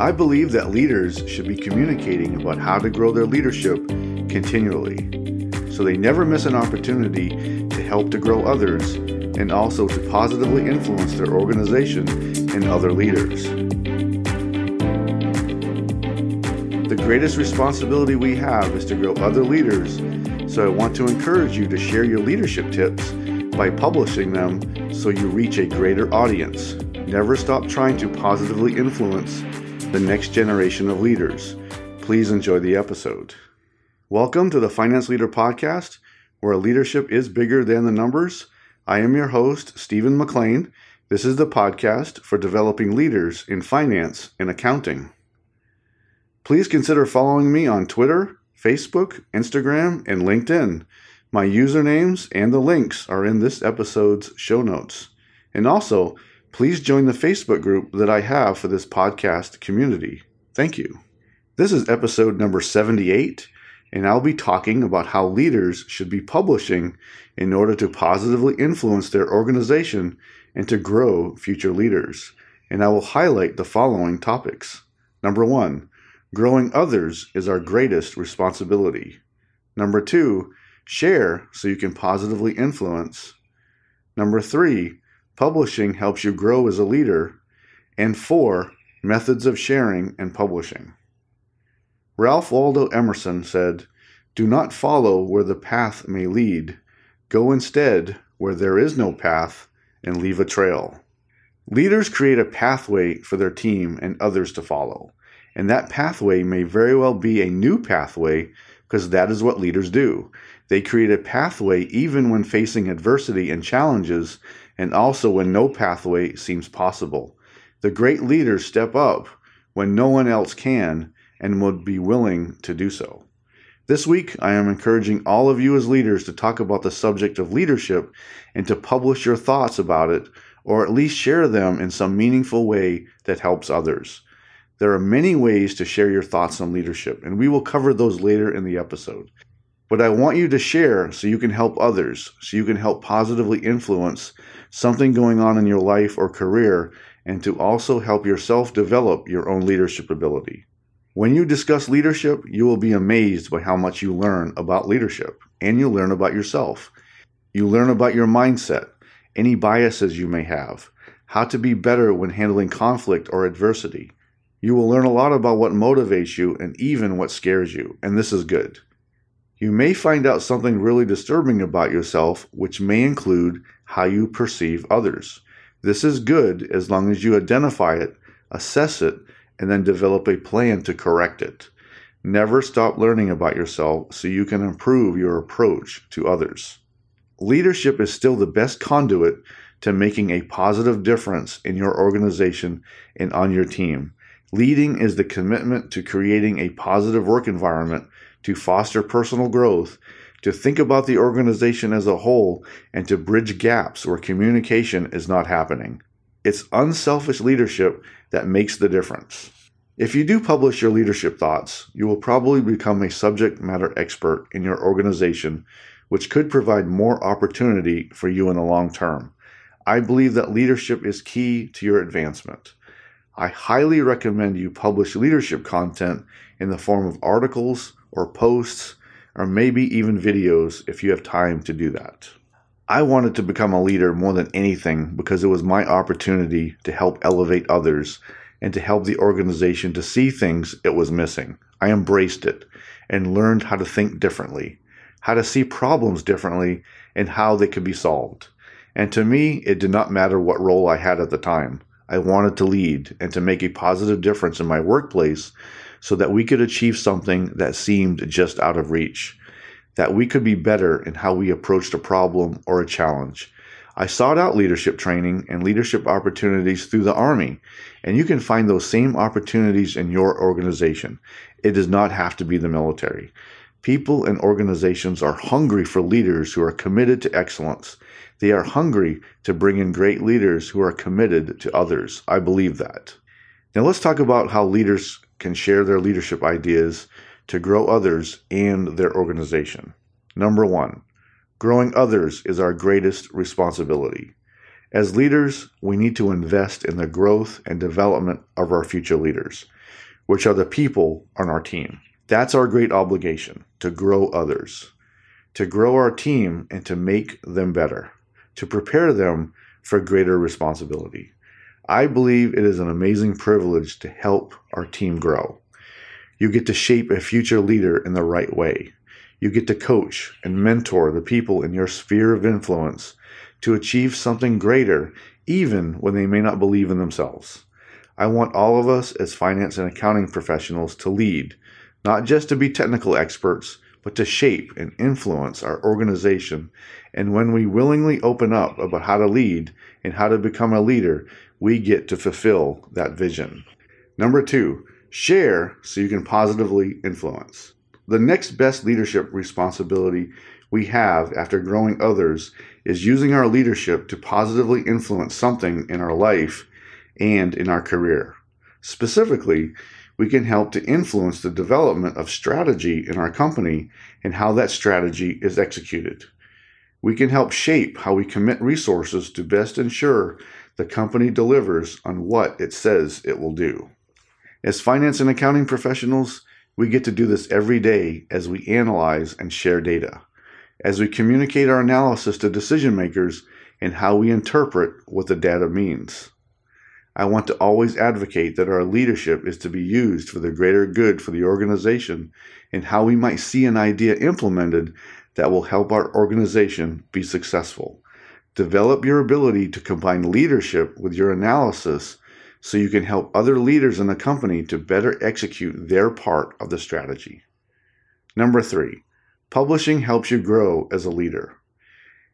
I believe that leaders should be communicating about how to grow their leadership continually so they never miss an opportunity to help to grow others and also to positively influence their organization and other leaders. The greatest responsibility we have is to grow other leaders, so I want to encourage you to share your leadership tips by publishing them so you reach a greater audience. Never stop trying to positively influence the next generation of leaders. Please enjoy the episode. Welcome to the Finance Leader Podcast, where leadership is bigger than the numbers. I am your host, Stephen McLain. This is the podcast for developing leaders in finance and accounting. Please consider following me on Twitter, Facebook, Instagram, and LinkedIn. My usernames and the links are in this episode's show notes. And also, please join the Facebook group that I have for this podcast community. Thank you. This is episode number 78, and I'll be talking about how leaders should be publishing in order to positively influence their organization and to grow future leaders. And I will highlight the following topics. Number one, growing others is our greatest responsibility. Number two, share so you can positively influence. Number three, publishing helps you grow as a leader. And four, methods of sharing and publishing. Ralph Waldo Emerson said, Do not follow where the path may lead. Go instead where there is no path and leave a trail. Leaders create a pathway for their team and others to follow. And that pathway may very well be a new pathway because that is what leaders do. They create a pathway even when facing adversity and challenges, and also when no pathway seems possible. The great leaders step up when no one else can and would be willing to do so. This week, I am encouraging all of you as leaders to talk about the subject of leadership and to publish your thoughts about it, or at least share them in some meaningful way that helps others. There are many ways to share your thoughts on leadership, and we will cover those later in the episode. But I want you to share so you can help others, so you can help positively influence something going on in your life or career, and to also help yourself develop your own leadership ability. When you discuss leadership, you will be amazed by how much you learn about leadership and you learn about yourself. You learn about your mindset, any biases you may have, how to be better when handling conflict or adversity. You will learn a lot about what motivates you and even what scares you, and this is good. You may find out something really disturbing about yourself, which may include how you perceive others. This is good as long as you identify it, assess it, and then develop a plan to correct it. Never stop learning about yourself so you can improve your approach to others. Leadership is still the best conduit to making a positive difference in your organization and on your team. Leading is the commitment to creating a positive work environment to foster personal growth, to think about the organization as a whole, and to bridge gaps where communication is not happening. It's unselfish leadership that makes the difference. If you do publish your leadership thoughts, you will probably become a subject matter expert in your organization, which could provide more opportunity for you in the long term. I believe that leadership is key to your advancement. I highly recommend you publish leadership content in the form of articles or posts or maybe even videos if you have time to do that. I wanted to become a leader more than anything because it was my opportunity to help elevate others and to help the organization to see things it was missing. I embraced it and learned how to think differently, how to see problems differently, and how they could be solved. And to me, it did not matter what role I had at the time. I wanted to lead and to make a positive difference in my workplace so that we could achieve something that seemed just out of reach that we could be better in how we approached a problem or a challenge. I sought out leadership training and leadership opportunities through the Army, and you can find those same opportunities in your organization. It does not have to be the military. People and organizations are hungry for leaders who are committed to excellence. They are hungry to bring in great leaders who are committed to others. I believe that. Now let's talk about how leaders can share their leadership ideas to grow others and their organization. Number one, growing others is our greatest responsibility. As leaders, we need to invest in the growth and development of our future leaders. which are the people on our team. That's our great obligation to grow others, to grow our team and to make them better, to prepare them for greater responsibility. I believe it is an amazing privilege to help our team grow. You get to shape a future leader in the right way. You get to coach and mentor the people in your sphere of influence to achieve something greater, even when they may not believe in themselves. I want all of us as finance and accounting professionals to lead, not just to be technical experts, but to shape and influence our organization. And when we willingly open up about how to lead and how to become a leader, we get to fulfill that vision. Number two, share so you can positively influence. The next best leadership responsibility we have after growing others is using our leadership to positively influence something in our life and in our career. Specifically, we can help to influence the development of strategy in our company and how that strategy is executed. We can help shape how we commit resources to best ensure the company delivers on what it says it will do. As finance and accounting professionals, we get to do this every day as we analyze and share data, as we communicate our analysis to decision makers and how we interpret what the data means. I want to always advocate that our leadership is to be used for the greater good for the organization and how we might see an idea implemented that will help our organization be successful. Develop your ability to combine leadership with your analysis so you can help other leaders in the company to better execute their part of the strategy. Number three, publishing helps you grow as a leader.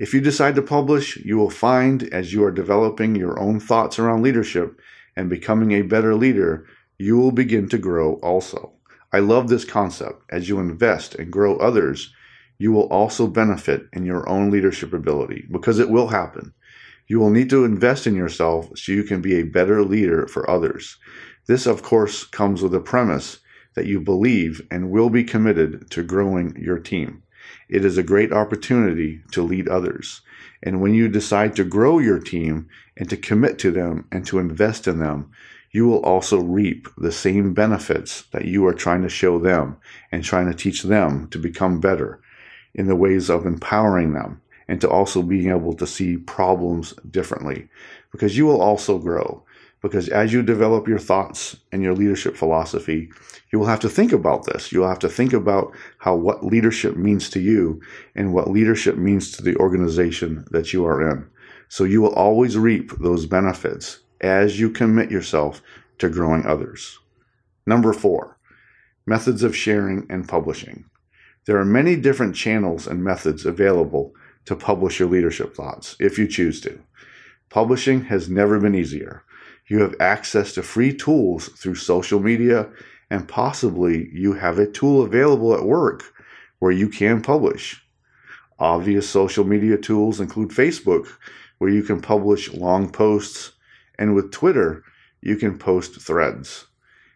If you decide to publish, you will find as you are developing your own thoughts around leadership and becoming a better leader, you will begin to grow also. I love this concept. As you invest and grow others, you will also benefit in your own leadership ability because it will happen. You will need to invest in yourself so you can be a better leader for others. This, of course, comes with a premise that you believe and will be committed to growing your team. It is a great opportunity to lead others. And when you decide to grow your team and to commit to them and to invest in them, you will also reap the same benefits that you are trying to show them and trying to teach them to become better in the ways of empowering them and to also being able to see problems differently because you will also grow. Because as you develop your thoughts and your leadership philosophy, you will have to think about this. You'll have to think about how what leadership means to you and what leadership means to the organization that you are in. So you will always reap those benefits as you commit yourself to growing others. Number four, methods of sharing and publishing. There are many different channels and methods available to publish your leadership thoughts if you choose to. Publishing has never been easier. You have access to free tools through social media, and possibly you have a tool available at work where you can publish. Obvious social media tools include Facebook, where you can publish long posts, and with Twitter, you can post threads.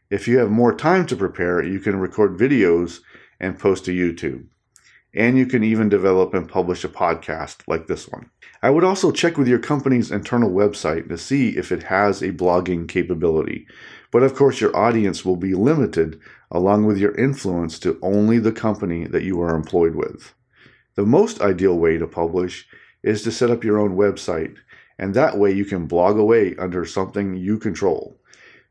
If you have more time to prepare, you can record videos and post to YouTube and you can even develop and publish a podcast like this one. I would also check with your company's internal website to see if it has a blogging capability. But of course, your audience will be limited along with your influence to only the company that you are employed with. The most ideal way to publish is to set up your own website, and that way you can blog away under something you control.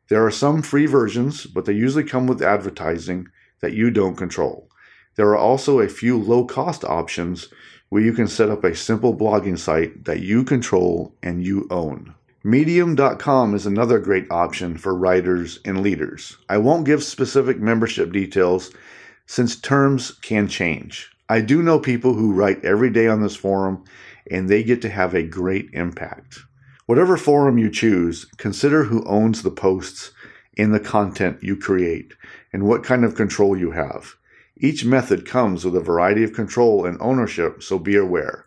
There are some free versions, but they usually come with advertising that you don't control. There are also a few low cost options where you can set up a simple blogging site that you control and you own. Medium.com is another great option for writers and leaders. I won't give specific membership details since terms can change. I do know people who write every day on this forum and they get to have a great impact. Whatever forum you choose, consider who owns the posts in the content you create and what kind of control you have. Each method comes with a variety of control and ownership, so be aware.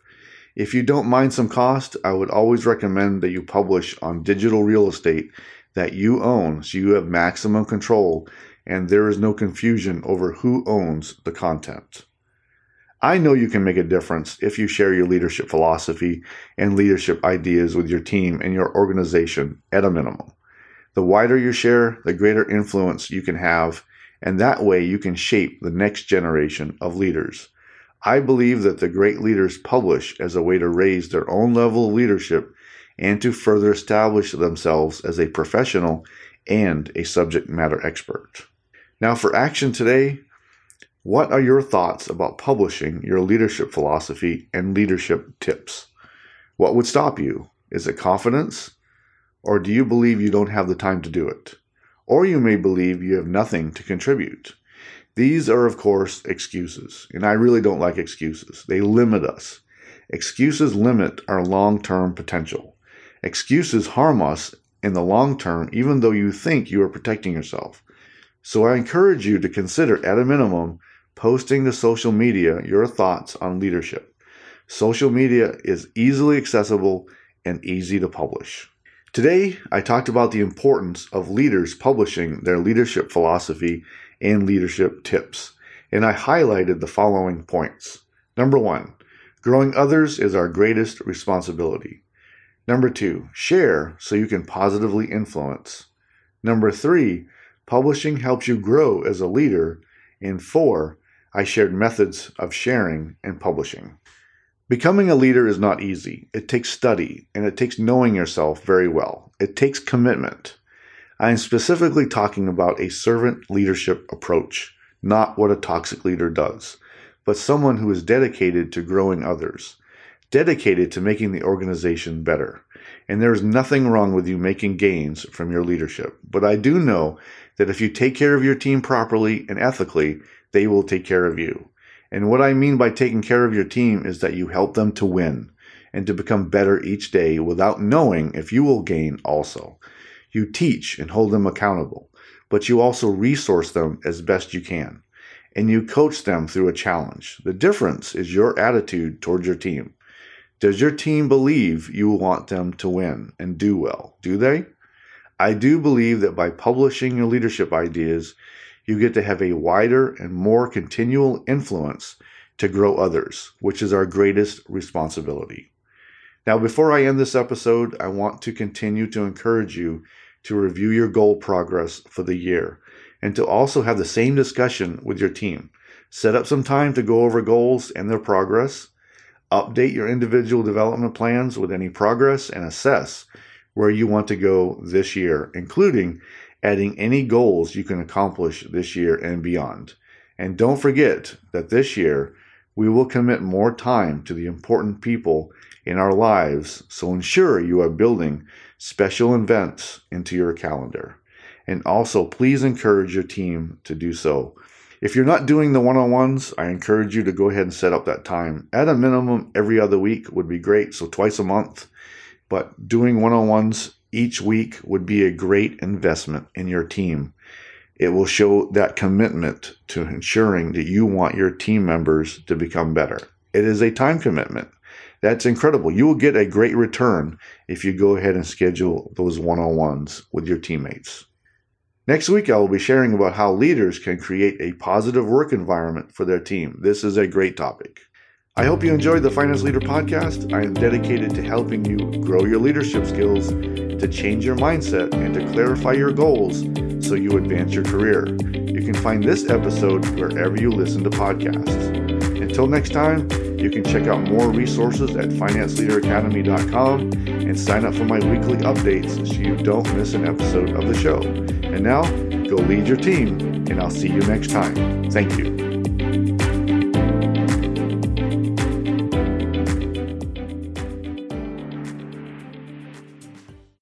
If you don't mind some cost, I would always recommend that you publish on digital real estate that you own so you have maximum control and there is no confusion over who owns the content. I know you can make a difference if you share your leadership philosophy and leadership ideas with your team and your organization at a minimum. The wider you share, the greater influence you can have, and that way you can shape the next generation of leaders. I believe that the great leaders publish as a way to raise their own level of leadership and to further establish themselves as a professional and a subject matter expert. Now, for action today, what are your thoughts about publishing your leadership philosophy and leadership tips? What would stop you? Is it confidence? Or do you believe you don't have the time to do it? Or you may believe you have nothing to contribute. These are, of course, excuses, and I really don't like excuses. They limit us. Excuses limit our long term potential. Excuses harm us in the long term, even though you think you are protecting yourself. So I encourage you to consider, at a minimum, posting to social media your thoughts on leadership. Social media is easily accessible and easy to publish. Today, I talked about the importance of leaders publishing their leadership philosophy and leadership tips, and I highlighted the following points. Number one, growing others is our greatest responsibility. Number two, share so you can positively influence. Number three, publishing helps you grow as a leader. And four, I shared methods of sharing and publishing. Becoming a leader is not easy. It takes study and it takes knowing yourself very well. It takes commitment. I am specifically talking about a servant leadership approach, not what a toxic leader does, but someone who is dedicated to growing others, dedicated to making the organization better. And there is nothing wrong with you making gains from your leadership. But I do know that if you take care of your team properly and ethically, they will take care of you. And what I mean by taking care of your team is that you help them to win and to become better each day without knowing if you will gain also. You teach and hold them accountable, but you also resource them as best you can. And you coach them through a challenge. The difference is your attitude towards your team. Does your team believe you want them to win and do well? Do they? I do believe that by publishing your leadership ideas, you get to have a wider and more continual influence to grow others, which is our greatest responsibility. Now, before I end this episode, I want to continue to encourage you to review your goal progress for the year and to also have the same discussion with your team. Set up some time to go over goals and their progress, update your individual development plans with any progress, and assess where you want to go this year, including adding any goals you can accomplish this year and beyond. And don't forget that this year we will commit more time to the important people in our lives, so ensure you are building special events into your calendar. And also, please encourage your team to do so. If you're not doing the one on ones, I encourage you to go ahead and set up that time. At a minimum, every other week would be great, so twice a month. But doing one on ones each week would be a great investment in your team. It will show that commitment to ensuring that you want your team members to become better. It is a time commitment. That's incredible. You will get a great return if you go ahead and schedule those one on ones with your teammates. Next week, I will be sharing about how leaders can create a positive work environment for their team. This is a great topic. I hope you enjoyed the Finance Leader podcast. I am dedicated to helping you grow your leadership skills, to change your mindset, and to clarify your goals so you advance your career. You can find this episode wherever you listen to podcasts. Until next time, you can check out more resources at financeleaderacademy.com and sign up for my weekly updates so you don't miss an episode of the show. And now, go lead your team, and I'll see you next time. Thank you.